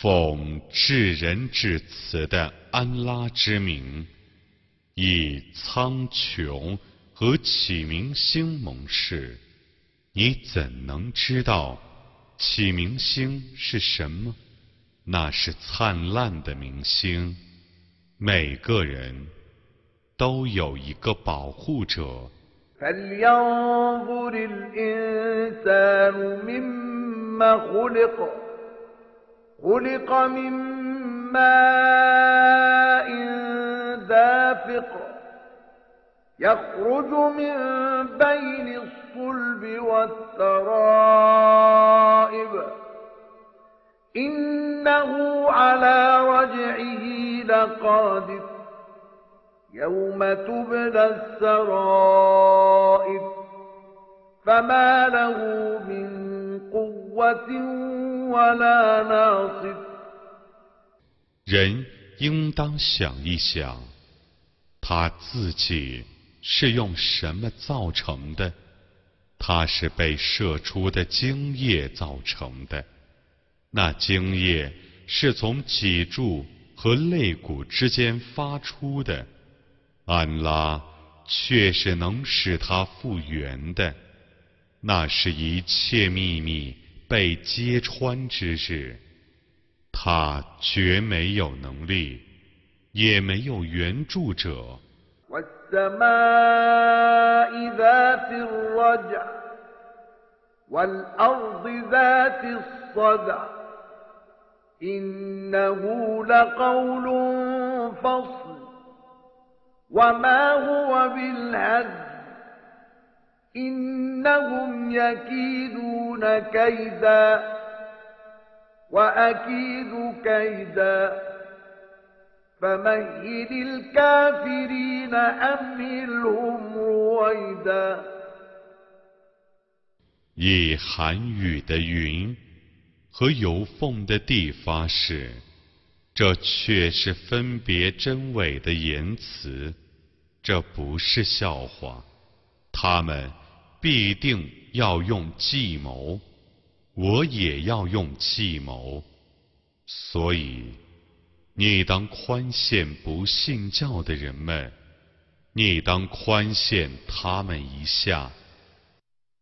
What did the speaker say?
奉至仁至慈的安拉之名，以苍穹和启明星盟誓，你怎能知道启明星是什么？那是灿烂的明星，每个人都有一个保护者。خلق من ماء دافق يخرج من بين الصلب والترائب إنه على رجعه لقادر يوم تبلى السرائر فما له من 人应当想一想，他自己是用什么造成的？他是被射出的精液造成的。那精液是从脊柱和肋骨之间发出的。安拉却是能使他复原的。那是一切秘密。被揭穿之日，他绝没有能力，也没有援助者。إنهم يكيدون كيدا وأكيد كيدا فمهل الكافرين أمهلهم رويدا 以寒雨的云和有缝的地发誓，这却是分别真伪的言辞，这不是笑话。他们。 必定要用计谋，我也要用计谋，所以你当宽限不信教的人们，你当宽限他们一下。